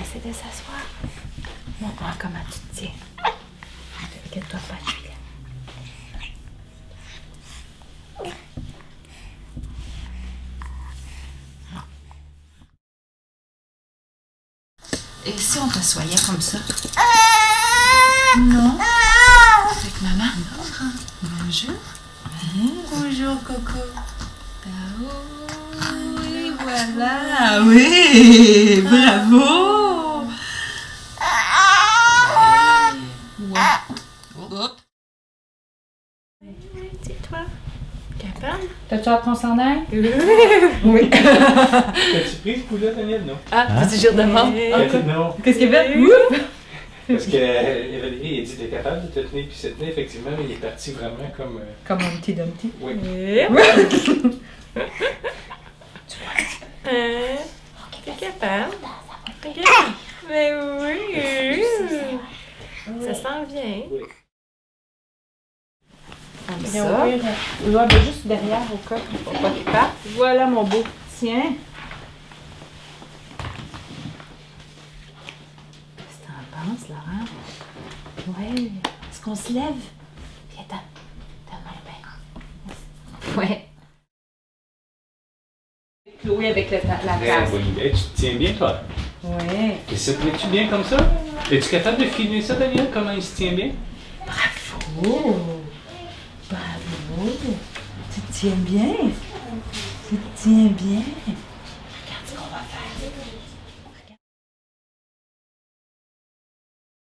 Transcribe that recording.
Essaie de s'asseoir. Montre-moi comment tu te tiens. Inquiète-toi pas, Julia. Et si on t'assoyait comme ça? Non. Avec maman? Bonjour. Bonjour, Coco. Ah oui, voilà. Oui, bravo. Hop. toi Capable? T'as-tu hâte qu'on s'en aille? Oui. T'as-tu pris ce coup-là, Daniel? Non. Ah, tu je redemande. Euh, Non. Qu'est-ce qu'il fait? Parce que euh, Valérie, il dit t'es capable de te tenir puis se tenir, effectivement, mais il est parti vraiment comme. euh, Comme un petit dumpty. Oui. Hein? T'es capable? Mais oui! Ça sent bien. Oui. Ça. ouvrir, ouvrir juste derrière au cas pour pas qu'il parte. Voilà mon beau. Tiens. Qu'est-ce que t'en penses, Laurent? Ouais. Est-ce qu'on se lève? Viens, t'as. Ta main, ben. Ouais. Chloé avec le- la, la Très tasse. bonne idée. Tu te tiens bien, toi? Ouais. Et ça te met-tu bien comme ça? Es-tu capable de filmer ça, Daniel, comment il se tient bien? Bravo! Tu te tiens bien? Tu te tiens bien? Regarde ce qu'on va faire.